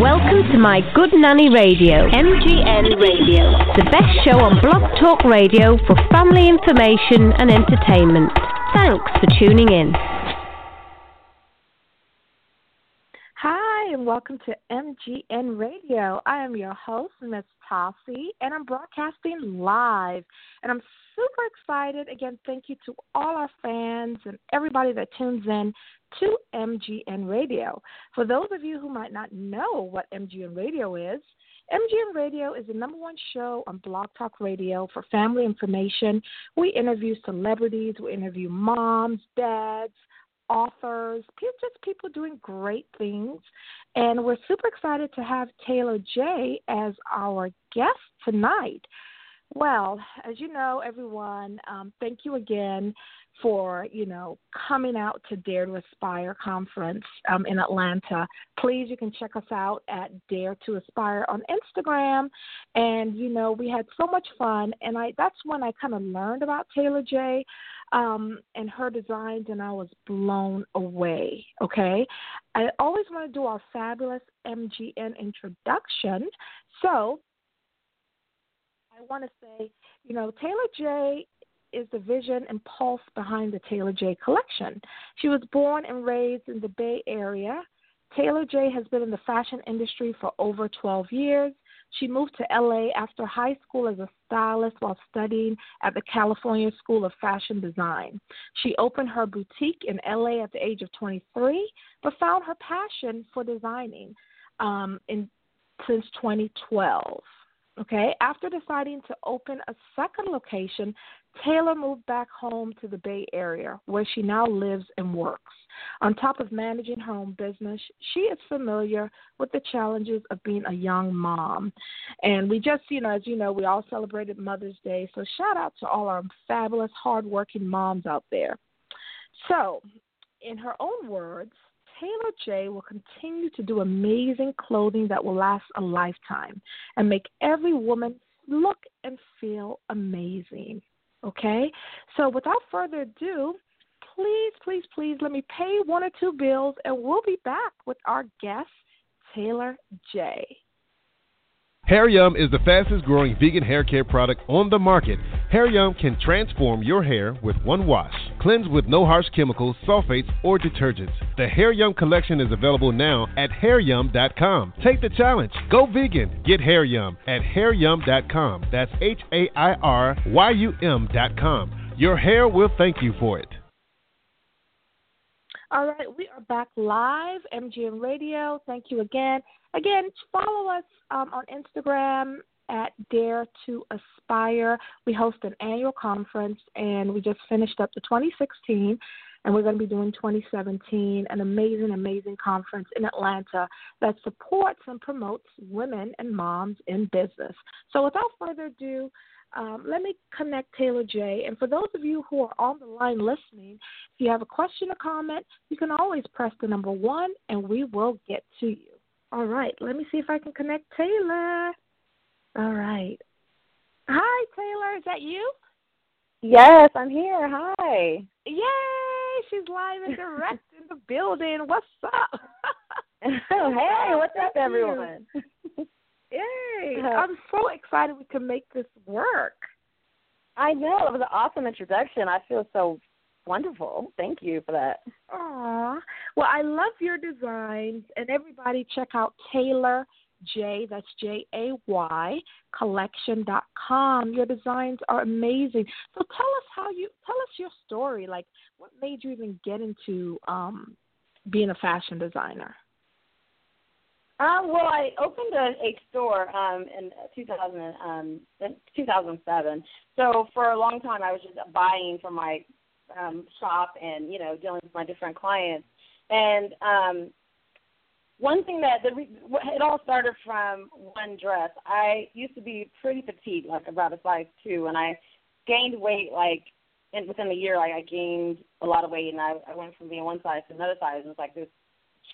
Welcome to My Good Nanny Radio, MGN Radio, the best show on Blog Talk Radio for family information and entertainment. Thanks for tuning in. Hi, and welcome to MGN Radio. I am your host, Miss Tossie, and I'm broadcasting live. And I'm super excited. Again, thank you to all our fans and everybody that tunes in to MGN Radio. For those of you who might not know what MGN Radio is, MGN Radio is the number one show on Blog Talk Radio for family information. We interview celebrities, we interview moms, dads, authors, just people doing great things. And we're super excited to have Taylor Jay as our guest tonight. Well, as you know, everyone, um, thank you again for you know coming out to Dare to Aspire conference um, in Atlanta. Please, you can check us out at Dare to Aspire on Instagram, and you know we had so much fun. And I that's when I kind of learned about Taylor Jay. Um, and her designs, and I was blown away. Okay, I always want to do our fabulous MGN introduction, so I want to say, you know, Taylor Jay is the vision and pulse behind the Taylor Jay collection. She was born and raised in the Bay Area. Taylor Jay has been in the fashion industry for over 12 years. She moved to LA after high school as a stylist while studying at the California School of Fashion Design. She opened her boutique in LA at the age of 23, but found her passion for designing um, in, since 2012. Okay, after deciding to open a second location, Taylor moved back home to the Bay Area, where she now lives and works. On top of managing her own business, she is familiar with the challenges of being a young mom. And we just, you know, as you know, we all celebrated Mother's Day. So shout out to all our fabulous, hardworking moms out there. So, in her own words, Taylor Jay will continue to do amazing clothing that will last a lifetime and make every woman look and feel amazing. Okay? So without further ado, please, please, please let me pay one or two bills and we'll be back with our guest, Taylor Jay. Hair Yum is the fastest growing vegan hair care product on the market. Hair Yum can transform your hair with one wash. Cleanse with no harsh chemicals, sulfates, or detergents. The Hair Yum collection is available now at hairyum.com. Take the challenge. Go vegan. Get Hair Yum at hairyum.com. That's H A I R Y U M.com. Your hair will thank you for it. All right, we are back live, MGN Radio. Thank you again. Again, follow us um, on Instagram at Dare to Aspire. We host an annual conference, and we just finished up the 2016, and we're going to be doing 2017, an amazing, amazing conference in Atlanta that supports and promotes women and moms in business. So, without further ado, um, let me connect Taylor Jay. And for those of you who are on the line listening, if you have a question or comment, you can always press the number one and we will get to you. All right, let me see if I can connect Taylor. All right. Hi, Taylor. Is that you? Yes, I'm here. Hi. Yay! She's live and direct in the building. What's up? oh, hey, what's up, everyone? Yay! Uh, I'm so excited we can make this work. I know. It was an awesome introduction. I feel so wonderful. Thank you for that. Aw. Well, I love your designs, and everybody check out Taylor J. That's J A Y collection dot com. Your designs are amazing. So tell us how you tell us your story. Like, what made you even get into um, being a fashion designer? Um, well, I opened a, a store um, in 2000, um, 2007. So for a long time, I was just buying from my um, shop and you know dealing with my different clients. And um, one thing that the it all started from one dress. I used to be pretty petite, like about a size two, and I gained weight like and within a year. I, I gained a lot of weight, and I, I went from being one size to another size. And it's like this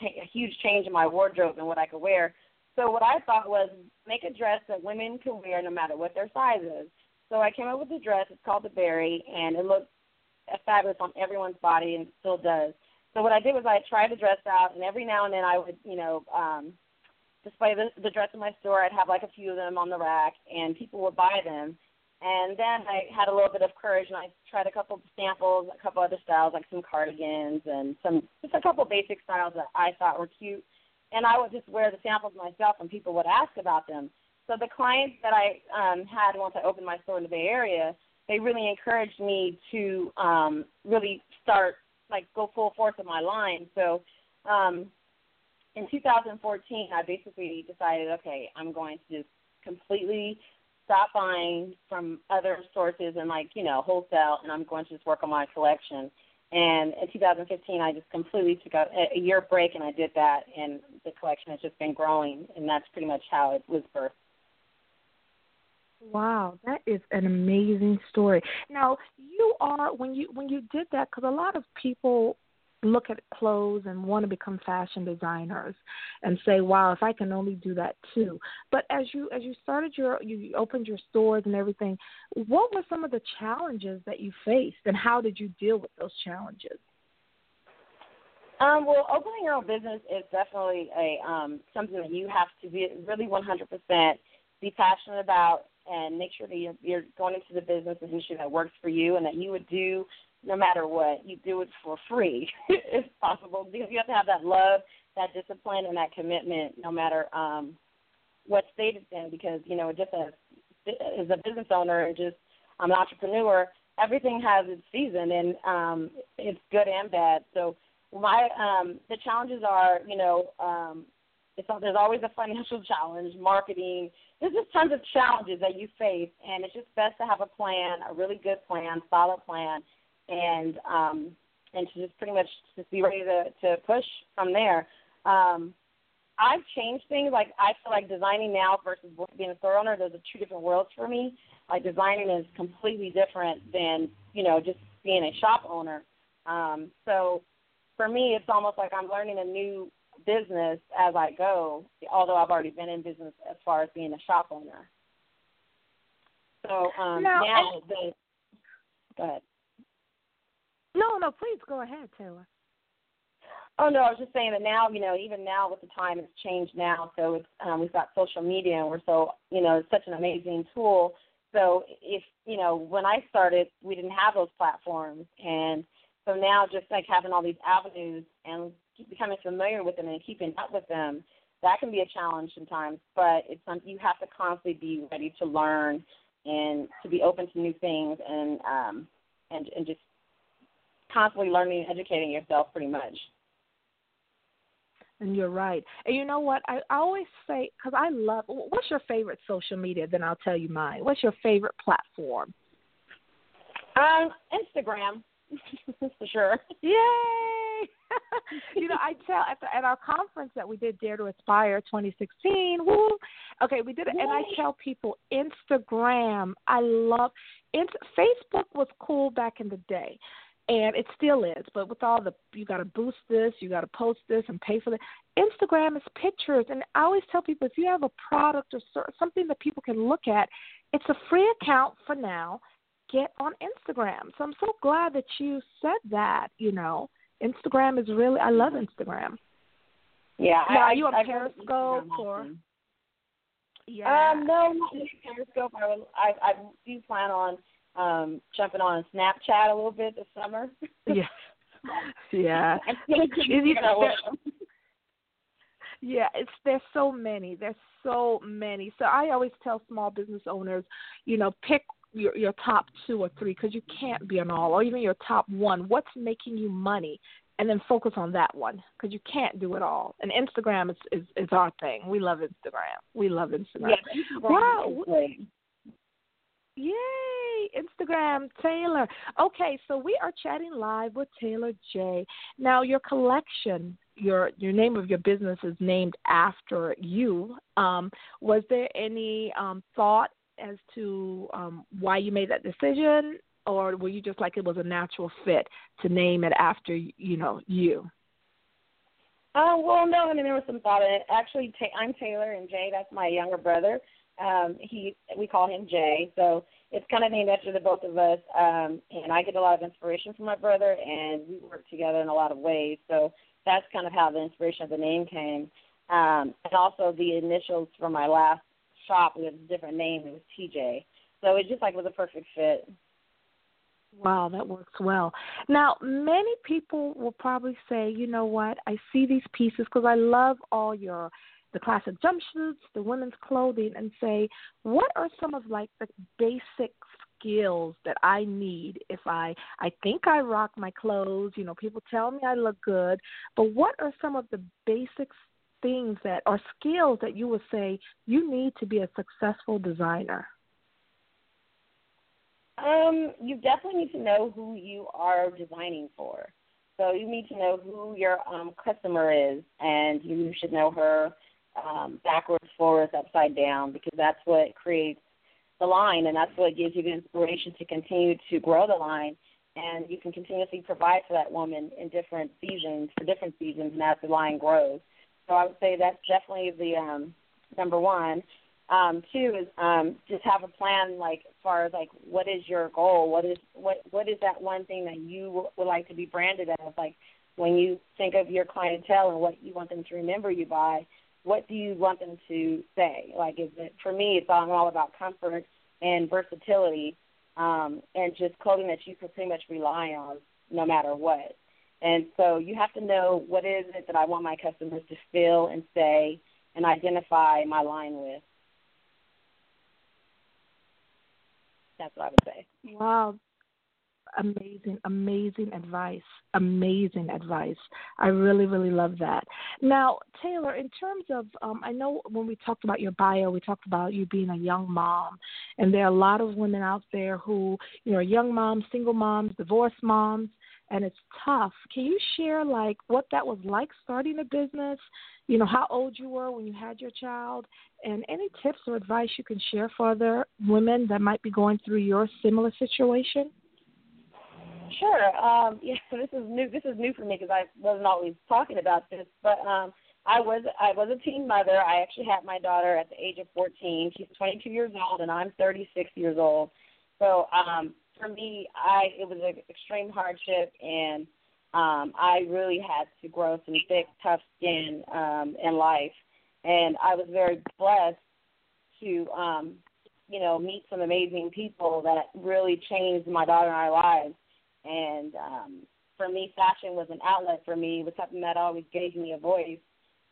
cha- a huge change in my wardrobe and what I could wear. So what I thought was make a dress that women can wear no matter what their size is. So I came up with a dress. It's called the Berry, and it looked fabulous on everyone's body, and still does. So what I did was I tried the dress out, and every now and then I would, you know, um, display the, the dress in my store. I'd have like a few of them on the rack, and people would buy them. And then I had a little bit of courage, and I tried a couple of samples, a couple other styles like some cardigans and some just a couple basic styles that I thought were cute. And I would just wear the samples myself, and people would ask about them. So the clients that I um, had once I opened my store in the Bay Area, they really encouraged me to um, really start like go full force of my line. So um, in 2014, I basically decided, okay, I'm going to just completely stop buying from other sources and like you know wholesale, and I'm going to just work on my collection. And in 2015, I just completely took a, a year break, and I did that, and the collection has just been growing, and that's pretty much how it was birthed. Wow, that is an amazing story. Now, you are when you when you did that because a lot of people look at clothes and want to become fashion designers and say, "Wow, if I can only do that too." But as you as you started your you opened your stores and everything, what were some of the challenges that you faced and how did you deal with those challenges? Um, well, opening your own business is definitely a um, something that you have to be really 100% be passionate about and make sure that you're, you're going into the business and ensure that works for you and that you would do no matter what. You do it for free if possible because you have to have that love, that discipline, and that commitment no matter um, what state it's in. Because you know, just as as a business owner and just I'm an entrepreneur, everything has its season and um, it's good and bad. So my um, the challenges are you know um, it's, there's always a financial challenge, marketing there's just tons of challenges that you face, and it's just best to have a plan, a really good plan, solid plan, and um, and to just pretty much just be ready to to push from there. Um, I've changed things. Like I feel like designing now versus being a store owner, those are two different worlds for me. Like designing is completely different than you know just being a shop owner. Um, so for me, it's almost like I'm learning a new business as I go, although I've already been in business as far as being a shop owner. So um, now, now the go ahead. No, no, please go ahead, Taylor. Oh no, I was just saying that now, you know, even now with the time it's changed now. So it's um, we've got social media, and we're so, you know, it's such an amazing tool. So if you know, when I started, we didn't have those platforms, and so now just like having all these avenues and becoming familiar with them and keeping up with them, that can be a challenge sometimes. But it's something you have to constantly be ready to learn and to be open to new things and um, and and just constantly learning and educating yourself pretty much. And you're right. And you know what? I, I always say, because I love, what's your favorite social media? Then I'll tell you mine. What's your favorite platform? Um, Instagram, for sure. Yay! you know, I tell at, the, at our conference that we did Dare to Aspire 2016. Woo! Okay, we did it, Yay. and I tell people Instagram. I love. It's, Facebook was cool back in the day, and it still is. But with all the you got to boost this, you got to post this, and pay for it. Instagram is pictures, and I always tell people if you have a product or something that people can look at, it's a free account for now. Get on Instagram. So I'm so glad that you said that. You know, Instagram is really. I love Instagram. Yeah. Now, I, are you on I, Periscope or? Yeah. Um, no, not Periscope. I would. I, I do plan on um, jumping on Snapchat a little bit this summer. yeah. Yeah. yeah, it's there's so many. There's so many. So I always tell small business owners, you know, pick your your top two or three because you can't be on all, or even your top one. What's making you money? And then focus on that one because you can't do it all. And Instagram is, is is our thing. We love Instagram. We love Instagram. Yeah, wow. Yay! Instagram, Taylor. Okay, so we are chatting live with Taylor Jay. Now, your collection, your your name of your business is named after you. Um, was there any um, thought as to um, why you made that decision, or were you just like it was a natural fit to name it after you know you? Oh well, no. I mean, there was some thought in it. Actually, I'm Taylor, and Jay, that's my younger brother. Um, he we call him Jay, so it's kind of named after the both of us. Um, and I get a lot of inspiration from my brother, and we work together in a lot of ways. So that's kind of how the inspiration of the name came. Um, and also the initials for my last shop with a different name. It was TJ. So it just like was a perfect fit. Wow, that works well. Now, many people will probably say, you know what? I see these pieces because I love all your the classic jumpsuits, the women's clothing, and say, what are some of like the basic skills that I need if I I think I rock my clothes, you know, people tell me I look good, but what are some of the basic things that are skills that you would say you need to be a successful designer? Um, you definitely need to know who you are designing for. So you need to know who your um, customer is, and you should know her um, backwards, forwards, upside down, because that's what creates the line, and that's what gives you the inspiration to continue to grow the line. And you can continuously provide for that woman in different seasons, for different seasons, and as the line grows. So I would say that's definitely the um, number one. Um, two is um, just have a plan, like as far as like what is your goal? What is what what is that one thing that you would like to be branded as? Like when you think of your clientele and what you want them to remember you by, what do you want them to say? Like, is it for me? It's all, all about comfort and versatility, um, and just clothing that you can pretty much rely on no matter what. And so you have to know what is it that I want my customers to feel and say and identify my line with. That's what I would say. Wow, amazing, amazing advice. Amazing advice. I really, really love that. Now, Taylor, in terms of, um, I know when we talked about your bio, we talked about you being a young mom, and there are a lot of women out there who, you know, young moms, single moms, divorced moms, and it's tough. Can you share like what that was like starting a business? You know, how old you were when you had your child, and any tips or advice you can share for other women that might be going through your similar situation? Sure. Um, yeah, so this is new. This is new for me because I wasn't always talking about this. But um, I was I was a teen mother. I actually had my daughter at the age of 14. She's 22 years old, and I'm 36 years old. So um, for me, I it was an extreme hardship, and um, I really had to grow some thick, tough skin um, in life. And I was very blessed to, um, you know, meet some amazing people that really changed my daughter and I lives and um, for me, fashion was an outlet for me. It was something that always gave me a voice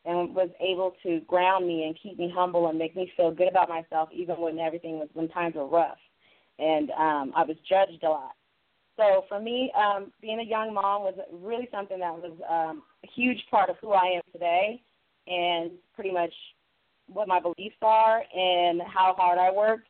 and was able to ground me and keep me humble and make me feel good about myself, even when everything was when times were rough. And um, I was judged a lot. So for me, um, being a young mom was really something that was um, a huge part of who I am today, and pretty much what my beliefs are and how hard I work,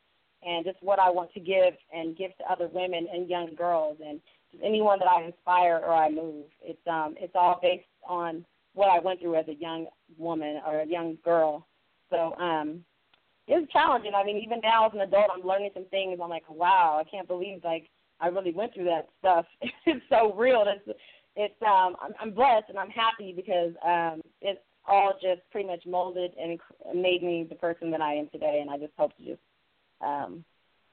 and just what I want to give and give to other women and young girls. And anyone that I inspire or I move. It's um it's all based on what I went through as a young woman or a young girl. So um it's challenging. I mean, even now as an adult I'm learning some things. I'm like, wow, I can't believe like I really went through that stuff. it's so real. It's it's um I'm, I'm blessed and I'm happy because um it's all just pretty much molded and made me the person that I am today and I just hope to just um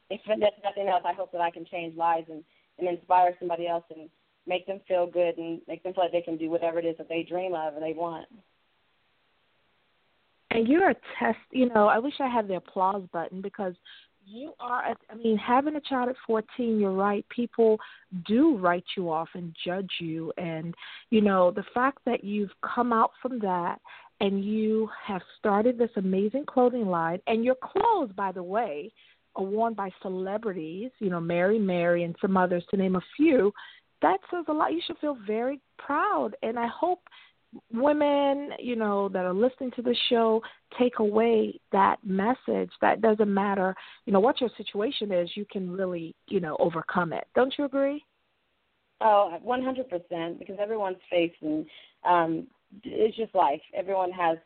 if that's nothing else, I hope that I can change lives and and inspire somebody else and make them feel good and make them feel like they can do whatever it is that they dream of and they want. And you're a test, you know, I wish I had the applause button because you are, I mean, having a child at 14, you're right. People do write you off and judge you. And, you know, the fact that you've come out from that and you have started this amazing clothing line, and your clothes, by the way, are worn by celebrities, you know, Mary Mary and some others to name a few, that says a lot. You should feel very proud. And I hope women, you know, that are listening to the show take away that message that doesn't matter, you know, what your situation is, you can really, you know, overcome it. Don't you agree? Oh, one hundred percent. Because everyone's facing, um, it's just life. Everyone has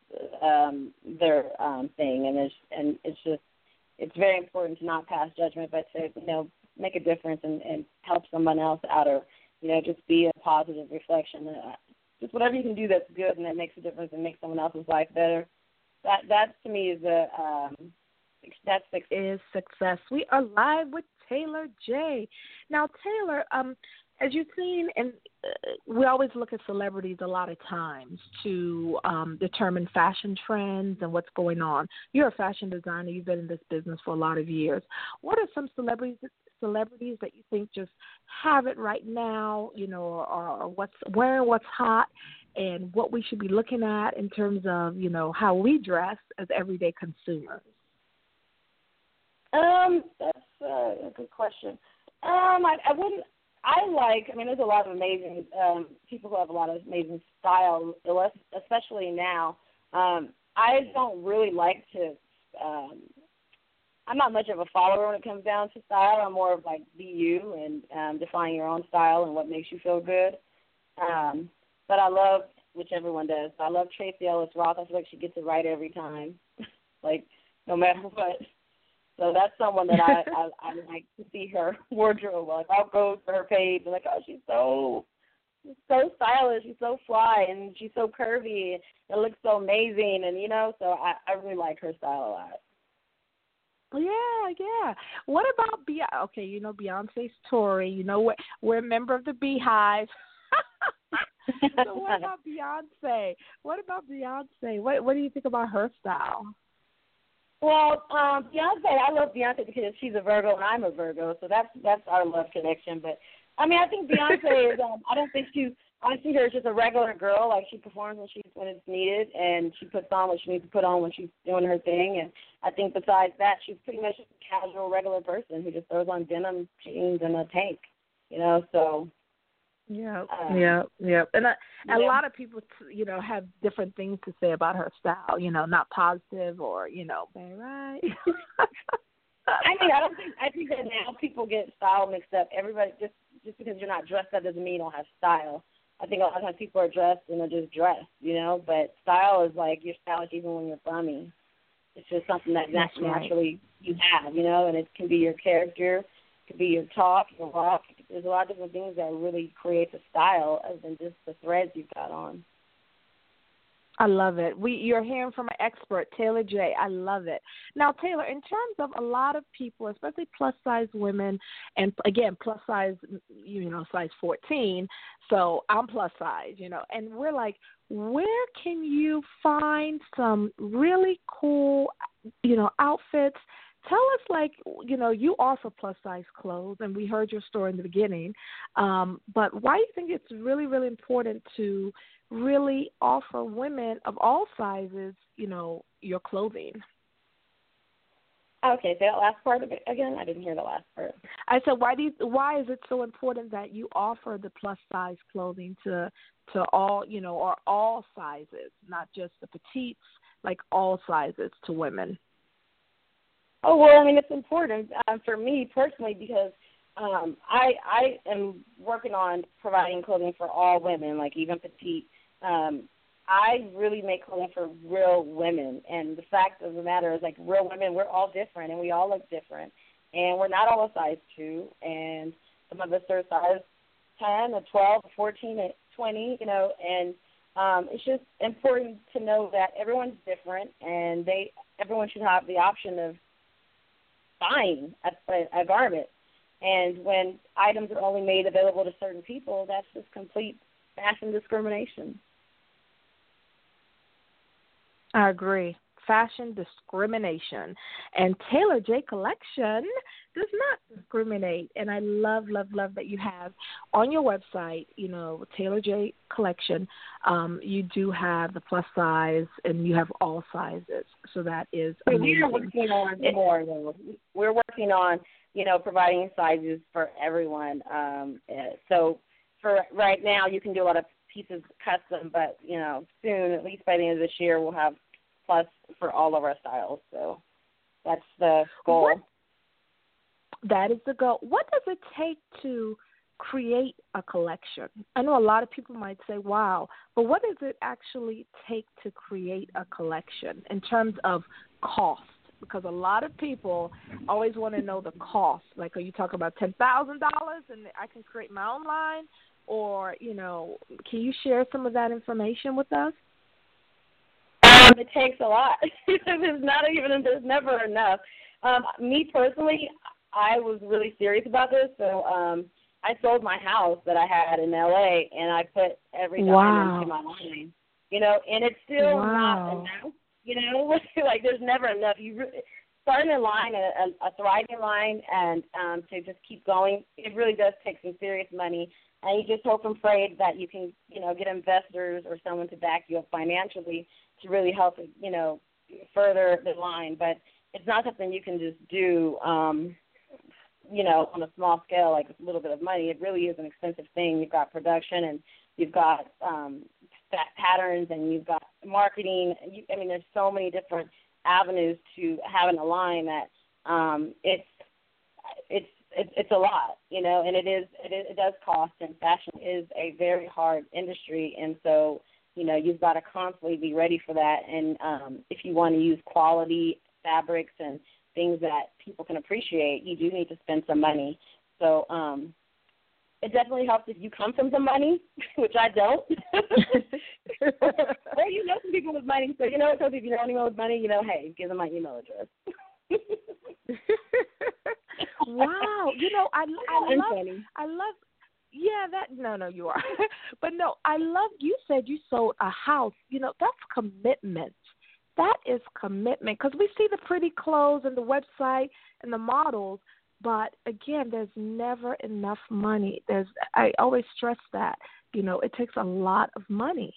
um, their um, thing, and it's and it's just it's very important to not pass judgment, but to you know make a difference and, and help someone else out, or you know just be a positive reflection. Just whatever you can do that's good and that makes a difference and makes someone else's life better. That that to me is a um, that's success. Is success. We are live with Taylor Jay. Now, Taylor, um, as you've seen, and uh, we always look at celebrities a lot of times to um, determine fashion trends and what's going on. You're a fashion designer. You've been in this business for a lot of years. What are some celebrities celebrities that you think just have it right now? You know, or, or what's wearing what's hot, and what we should be looking at in terms of you know how we dress as everyday consumers. Um, that's uh, a good question. Um, I, I wouldn't I like. I mean, there's a lot of amazing um, people who have a lot of amazing style, especially now. Um, I don't really like to. Um, I'm not much of a follower when it comes down to style. I'm more of like be you and um, define your own style and what makes you feel good. Um, but I love, which everyone does. I love Tracee Ellis Ross. I feel like she gets it right every time, like no matter what. So that's someone that I, I I like to see her wardrobe. Like I'll go to her page and like, oh, she's so she's so stylish, she's so fly, and she's so curvy. It looks so amazing, and you know, so I I really like her style a lot. Yeah, yeah. What about Beyonce? Okay, you know Beyonce's Tory. You know we're we're a member of the Beehive. so what about Beyonce? What about Beyonce? What what do you think about her style? Well, um, Beyonce, I love Beyonce because she's a Virgo and I'm a Virgo, so that's that's our love connection. But I mean, I think Beyonce is. Um, I don't think she. I see her as just a regular girl. Like she performs when she's when it's needed, and she puts on what she needs to put on when she's doing her thing. And I think besides that, she's pretty much just a casual, regular person who just throws on denim jeans and a tank. You know, so yeah, um, yeah, yeah. And a, yeah. a lot of people, you know, have different things to say about her style. You know, not positive or you know, right? I mean, I don't think I think that now people get style mixed up. Everybody just just because you're not dressed up doesn't mean you don't have style. I think a lot of times people are dressed and they're just dressed, you know. But style is like your style is even when you're bummy. It's just something that That's naturally right. you have, you know, and it can be your character it could be your talk, your walk. There's a lot of different things that really create the style other than just the threads you've got on. I love it. We you're hearing from an expert, Taylor Jay. I love it. Now, Taylor, in terms of a lot of people, especially plus size women, and again, plus size, you know, size 14. So I'm plus size, you know, and we're like, where can you find some really cool, you know, outfits tell us like you know you offer plus size clothes and we heard your story in the beginning um, but why do you think it's really really important to really offer women of all sizes you know your clothing. Okay say that last part of it again. I didn't hear the last part. I said why do you, why is it so important that you offer the plus size clothing to to all you know or all sizes not just the petites like all sizes to women? Oh well, I mean it's important um, for me personally because um, I I am working on providing clothing for all women, like even petite. Um, I really make clothing for real women, and the fact of the matter is, like real women, we're all different, and we all look different, and we're not all a size two, and some of us are a size ten, or twelve, or fourteen, or twenty, you know, and um, it's just important to know that everyone's different, and they everyone should have the option of buying a, a, a garment. And when items are only made available to certain people, that's just complete fashion discrimination. I agree fashion discrimination. And Taylor Jay Collection does not discriminate. And I love, love, love that you have on your website, you know, Taylor Jay Collection, um, you do have the plus size and you have all sizes. So that is amazing. We're working on more though. We're working on, you know, providing sizes for everyone. Um, so for right now, you can do a lot of pieces custom, but you know, soon, at least by the end of this year, we'll have plus for all of our styles. So that's the goal. What, that is the goal. What does it take to create a collection? I know a lot of people might say, wow, but what does it actually take to create a collection in terms of cost? Because a lot of people always want to know the cost. Like, are you talking about $10,000 and I can create my own line? Or, you know, can you share some of that information with us? Um, it takes a lot. there's not even there's never enough. Um, me personally, I was really serious about this, so um, I sold my house that I had in LA, and I put every dime wow. into my line. You know, and it's still wow. not enough. You know, like there's never enough. You re- starting a line, a, a thriving line, and um, to just keep going, it really does take some serious money. And you just hope and pray that you can, you know, get investors or someone to back you up financially to really help, you know, further the line. But it's not something you can just do. um you know, on a small scale, like a little bit of money, it really is an expensive thing. You've got production and you've got um, patterns and you've got marketing. You, I mean, there's so many different avenues to having a line that um, it's it's it's it's a lot, you know, and it is it, is, it does cost. And fashion is a very hard industry, and so you know you've got to constantly be ready for that. And um, if you want to use quality fabrics and things that people can appreciate, you do need to spend some money. So um, it definitely helps if you come from some money, which I don't. or you know some people with money. So you know, so if you know anyone with money, you know, hey, give them my email address. wow, you know, I I love funny. I love yeah, that no, no, you are. but no, I love you said you sold a house. You know, that's commitment that is commitment because we see the pretty clothes and the website and the models but again there's never enough money there's i always stress that you know it takes a lot of money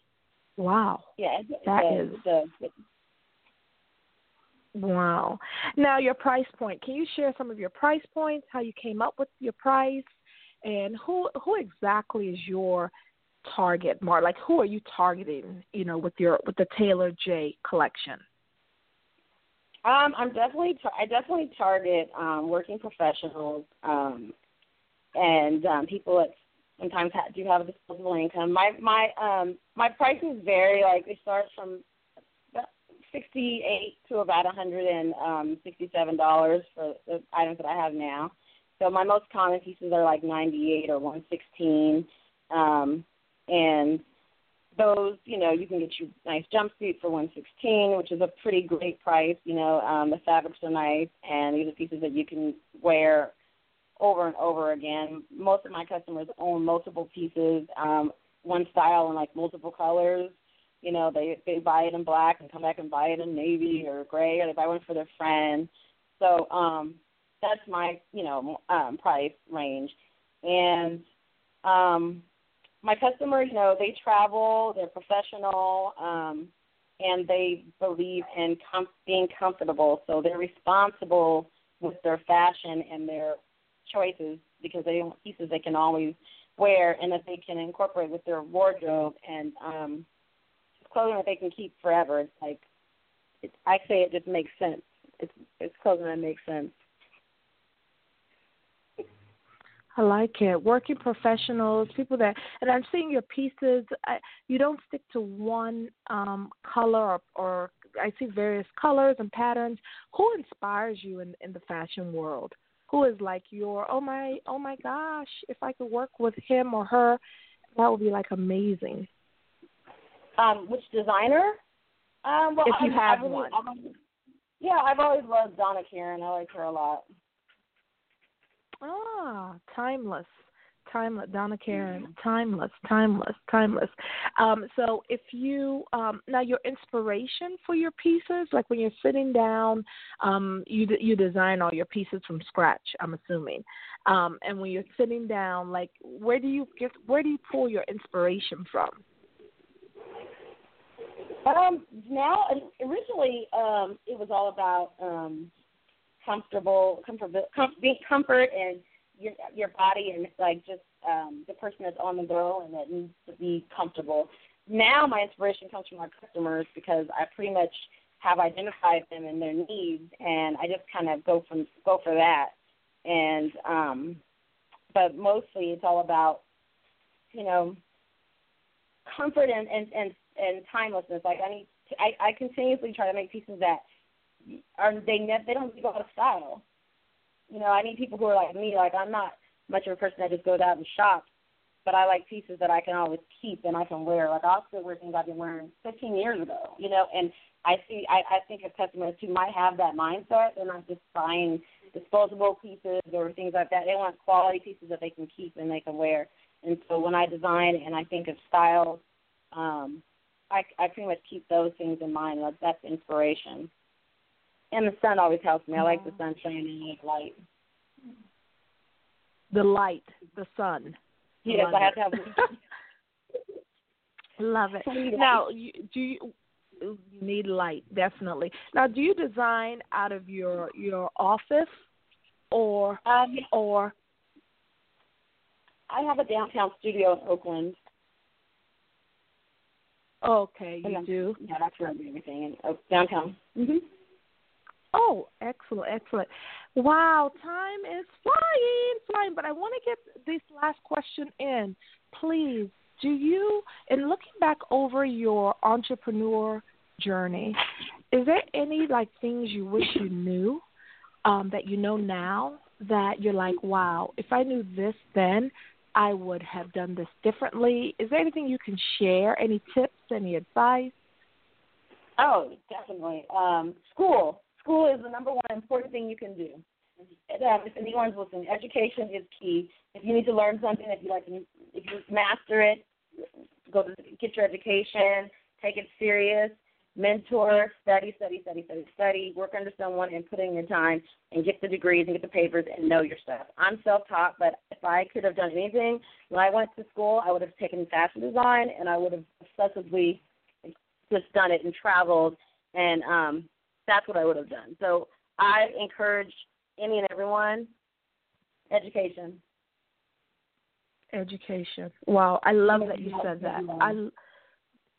wow yeah that it, is it, wow. Now your price point. Can you share some of your price points how you came up with your price? And who who exactly is your target more like who are you targeting you know with your with the taylor jay collection? Um i'm definitely tar- i definitely target um working professionals um and um people that sometimes ha- do have a disposable income. My my um my prices vary. Like they start from sixty eight to about a hundred and um for the items that i have now so my most common pieces are like ninety eight or one sixteen um and those, you know, you can get you nice jumpsuit for one sixteen, which is a pretty great price. You know, um, the fabrics are nice, and these are pieces that you can wear over and over again. Most of my customers own multiple pieces, um, one style in like multiple colors. You know, they they buy it in black and come back and buy it in navy or gray, or they buy one for their friend. So um, that's my you know um, price range, and um, my customers, you know, they travel, they're professional, um, and they believe in com- being comfortable. So they're responsible with their fashion and their choices because they want pieces they can always wear and that they can incorporate with their wardrobe and um, clothing that they can keep forever. It's like it, I say it just makes sense. It's it's clothing that makes sense. I like it. Working professionals, people that, and I'm seeing your pieces. I, you don't stick to one um, color, or, or I see various colors and patterns. Who inspires you in in the fashion world? Who is like your oh my oh my gosh? If I could work with him or her, that would be like amazing. Um, which designer? Um, well, if you I, have I really, one. I've, yeah, I've always loved Donna Karan. I like her a lot. Ah, timeless, timeless. Donna Karan, timeless, timeless, timeless. Um, so if you um, now your inspiration for your pieces, like when you're sitting down, um, you you design all your pieces from scratch. I'm assuming, um, and when you're sitting down, like where do you get where do you pull your inspiration from? Um, now originally, um, it was all about um comfortable, comfort, com- being comfort and your your body and like just um, the person that's on the go and that needs to be comfortable. Now my inspiration comes from our customers because I pretty much have identified them and their needs, and I just kind of go from go for that. And um, but mostly it's all about you know comfort and and and, and timelessness. Like I need, to, I I continuously try to make pieces that are they ne- they don't go out of style. You know, I need people who are like me. Like I'm not much of a person that just goes out and shops, but I like pieces that I can always keep and I can wear. Like I'll still wear things I've been wearing 15 years ago. You know, and I see. I I think of customers who might have that mindset. They're not just buying disposable pieces or things like that. They want quality pieces that they can keep and they can wear. And so when I design and I think of styles, um, I, I pretty much keep those things in mind. That's, that's inspiration. And the sun always helps me. I like the sun shining like light. The light, the sun. Yes, Love I have it. to have. Love it. Now, do you, you need light definitely? Now, do you design out of your your office or Um, or I have a downtown studio in Oakland. Okay, you And do? Yeah, that's where I do everything in Oak, downtown. Mhm. Oh, excellent, excellent. Wow, time is flying, flying. But I want to get this last question in. Please, do you, in looking back over your entrepreneur journey, is there any like things you wish you knew um, that you know now that you're like, wow, if I knew this then, I would have done this differently? Is there anything you can share? Any tips? Any advice? Oh, definitely. Um, school. School is the number one important thing you can do. Um, if anyone's listening, education is key. If you need to learn something, if you like, to, if you master it, go to get your education, take it serious, mentor, study, study, study, study, study, work under someone, and put in your time and get the degrees and get the papers and know your stuff. I'm self-taught, but if I could have done anything when I went to school, I would have taken fashion design and I would have obsessively just done it and traveled and um that's what I would have done. So I encourage any and everyone education. Education. Wow, I love that you said that. I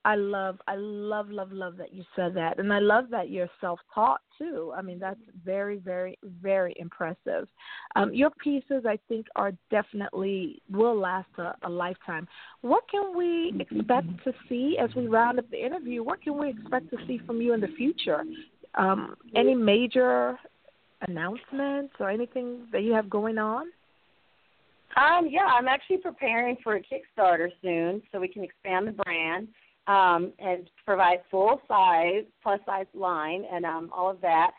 I love I love love love that you said that. And I love that you're self-taught too. I mean, that's very very very impressive. Um your pieces I think are definitely will last a, a lifetime. What can we expect to see as we round up the interview? What can we expect to see from you in the future? Um any major announcements or anything that you have going on? Um, yeah, I'm actually preparing for a Kickstarter soon so we can expand the brand um, and provide full size, plus size line, and um, all of that.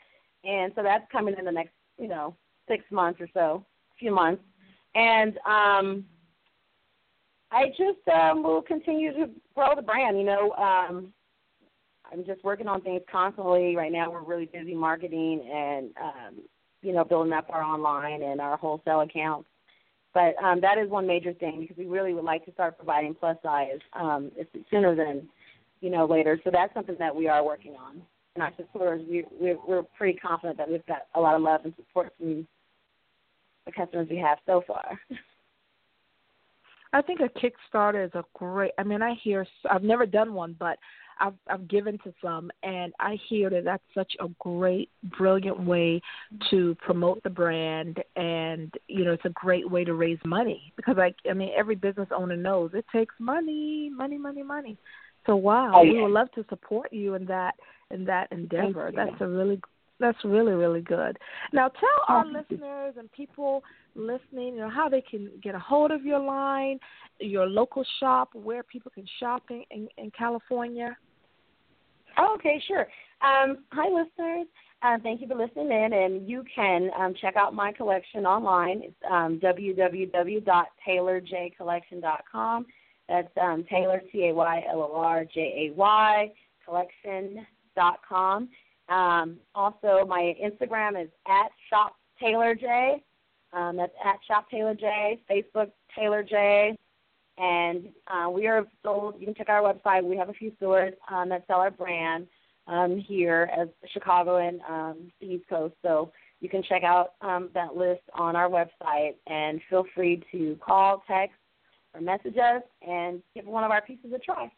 And so that's coming in the next, you know, six months or so, a few months. And um, I just um, will continue to grow the brand. You know, um, I'm just working on things constantly. Right now, we're really busy marketing and, um, you know, building up our online and our wholesale accounts. But um, that is one major thing because we really would like to start providing plus size um, sooner than you know later. So that's something that we are working on. And our supporters, we, we're, we're pretty confident that we've got a lot of love and support from the customers we have so far. I think a Kickstarter is a great. I mean, I hear. I've never done one, but I've I've given to some, and I hear that that's such a great, brilliant way to promote the brand, and you know, it's a great way to raise money because, like, I mean, every business owner knows it takes money, money, money, money. So wow, Oh, we would love to support you in that in that endeavor. That's a really that's really really good. Now tell our Thank listeners and people listening, you know, how they can get a hold of your line, your local shop, where people can shop in in, in California. Oh, okay, sure. Um, hi, listeners. Uh, thank you for listening in, and you can um, check out my collection online. It's um, www.taylorjaycollection.com. That's um, Taylor T A Y L O R J A Y collection.com. Um, also, my Instagram is at Shop Taylor Jay. Um, that's at Shop Taylor Jay. Facebook Taylor Jay. And uh, we are sold. You can check our website. We have a few stores um, that sell our brand um, here as Chicago and um, the East Coast. So you can check out um, that list on our website and feel free to call, text, or message us and give one of our pieces a try.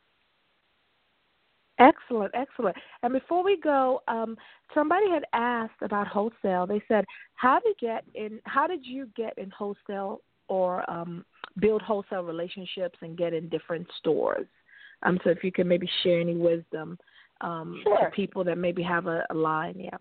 Excellent, excellent. And before we go, um, somebody had asked about wholesale. They said, "How did get in? How did you get in wholesale or um, build wholesale relationships and get in different stores?" Um, so if you can maybe share any wisdom um, sure. to people that maybe have a, a line, yeah.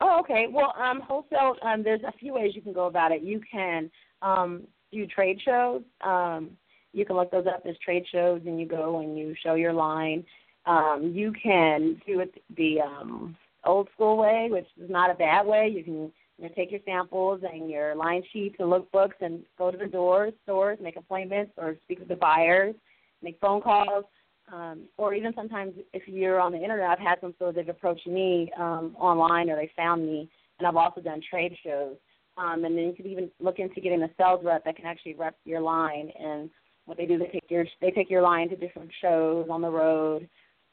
Oh, okay. Well, um, wholesale. Um, there's a few ways you can go about it. You can um, do trade shows. Um, you can look those up as trade shows, and you go and you show your line. Um, you can do it the um, old school way, which is not a bad way. You can you know, take your samples and your line sheets and lookbooks and go to the doors, stores, make appointments, or speak with the buyers, make phone calls, um, or even sometimes if you're on the internet, I've had some stores they've approached me um, online or they found me, and I've also done trade shows. Um, and then you could even look into getting a sales rep that can actually rep your line. And what they do, they take your they take your line to different shows on the road,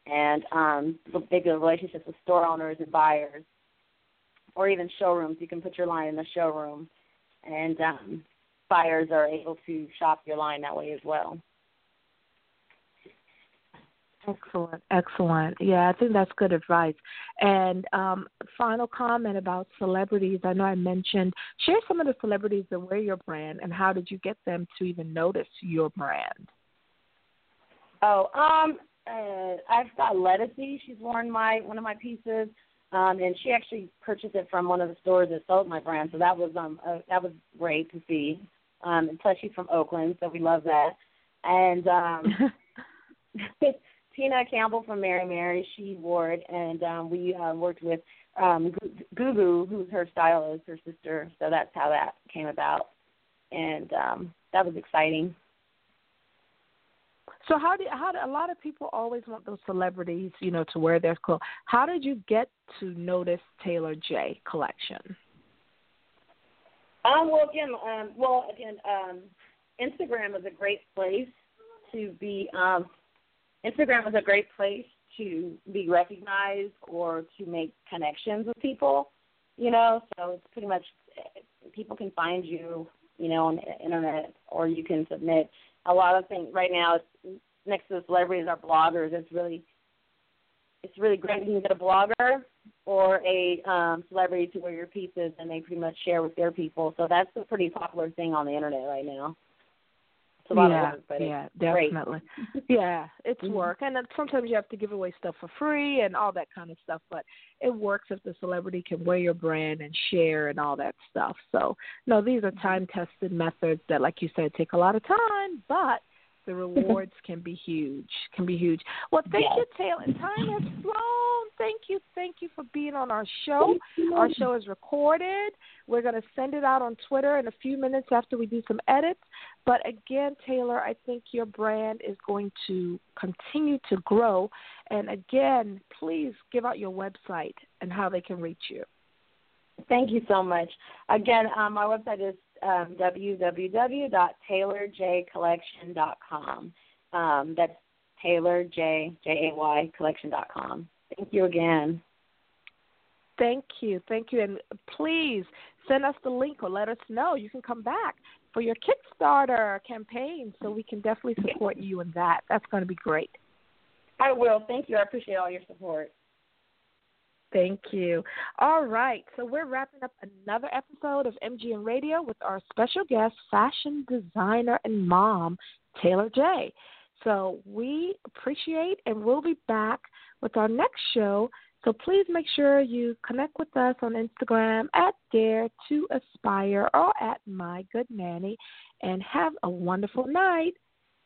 and um, they build relationships with store owners and buyers, or even showrooms. You can put your line in the showroom, and um, buyers are able to shop your line that way as well. Excellent, excellent. Yeah, I think that's good advice. And um, final comment about celebrities. I know I mentioned share some of the celebrities that wear your brand, and how did you get them to even notice your brand? Oh, um, uh, I've got Ledisi. She's worn my one of my pieces, um, and she actually purchased it from one of the stores that sold my brand. So that was um uh, that was great to see. Um, and plus she's from Oakland, so we love that. And um, Tina Campbell from Mary Mary, she wore it, and um, we uh, worked with um, Gugu, who's her stylist, her sister. So that's how that came about, and um, that was exciting. So how do how do, a lot of people always want those celebrities, you know, to wear their clothes? How did you get to notice Taylor Jay collection? Um, well, again, um, well, again, um, Instagram is a great place to be um, Instagram is a great place to be recognized or to make connections with people. You know, so it's pretty much people can find you, you know, on the internet, or you can submit a lot of things. Right now, it's, next to the celebrities are bloggers. It's really, it's really great. when You get a blogger or a um, celebrity to wear your pieces, and they pretty much share with their people. So that's a pretty popular thing on the internet right now a lot yeah, of work, but yeah, definitely. yeah, it's mm-hmm. work, and then sometimes you have to give away stuff for free and all that kind of stuff. But it works if the celebrity can wear your brand and share and all that stuff. So no, these are time tested methods that, like you said, take a lot of time, but the rewards can be huge. Can be huge. Well, thank yes. you, Taylor. Time has flown. Thank you, thank you for being on our show. Our show is recorded. We're going to send it out on Twitter in a few minutes after we do some edits. But again, Taylor, I think your brand is going to continue to grow. And again, please give out your website and how they can reach you. Thank you so much. Again, um, my website is um, www.taylorjaycollection.com. Um, that's Taylor Jay J A Y collection.com. Thank you again. Thank you, thank you, and please send us the link or let us know. You can come back for your Kickstarter campaign, so we can definitely support you in that. That's going to be great. I will. Thank you. I appreciate all your support. Thank you. All right, so we're wrapping up another episode of MGN Radio with our special guest, fashion designer and mom, Taylor Jay. So we appreciate and we'll be back with our next show. So please make sure you connect with us on Instagram at Dare to Aspire or at My Good Nanny and have a wonderful night.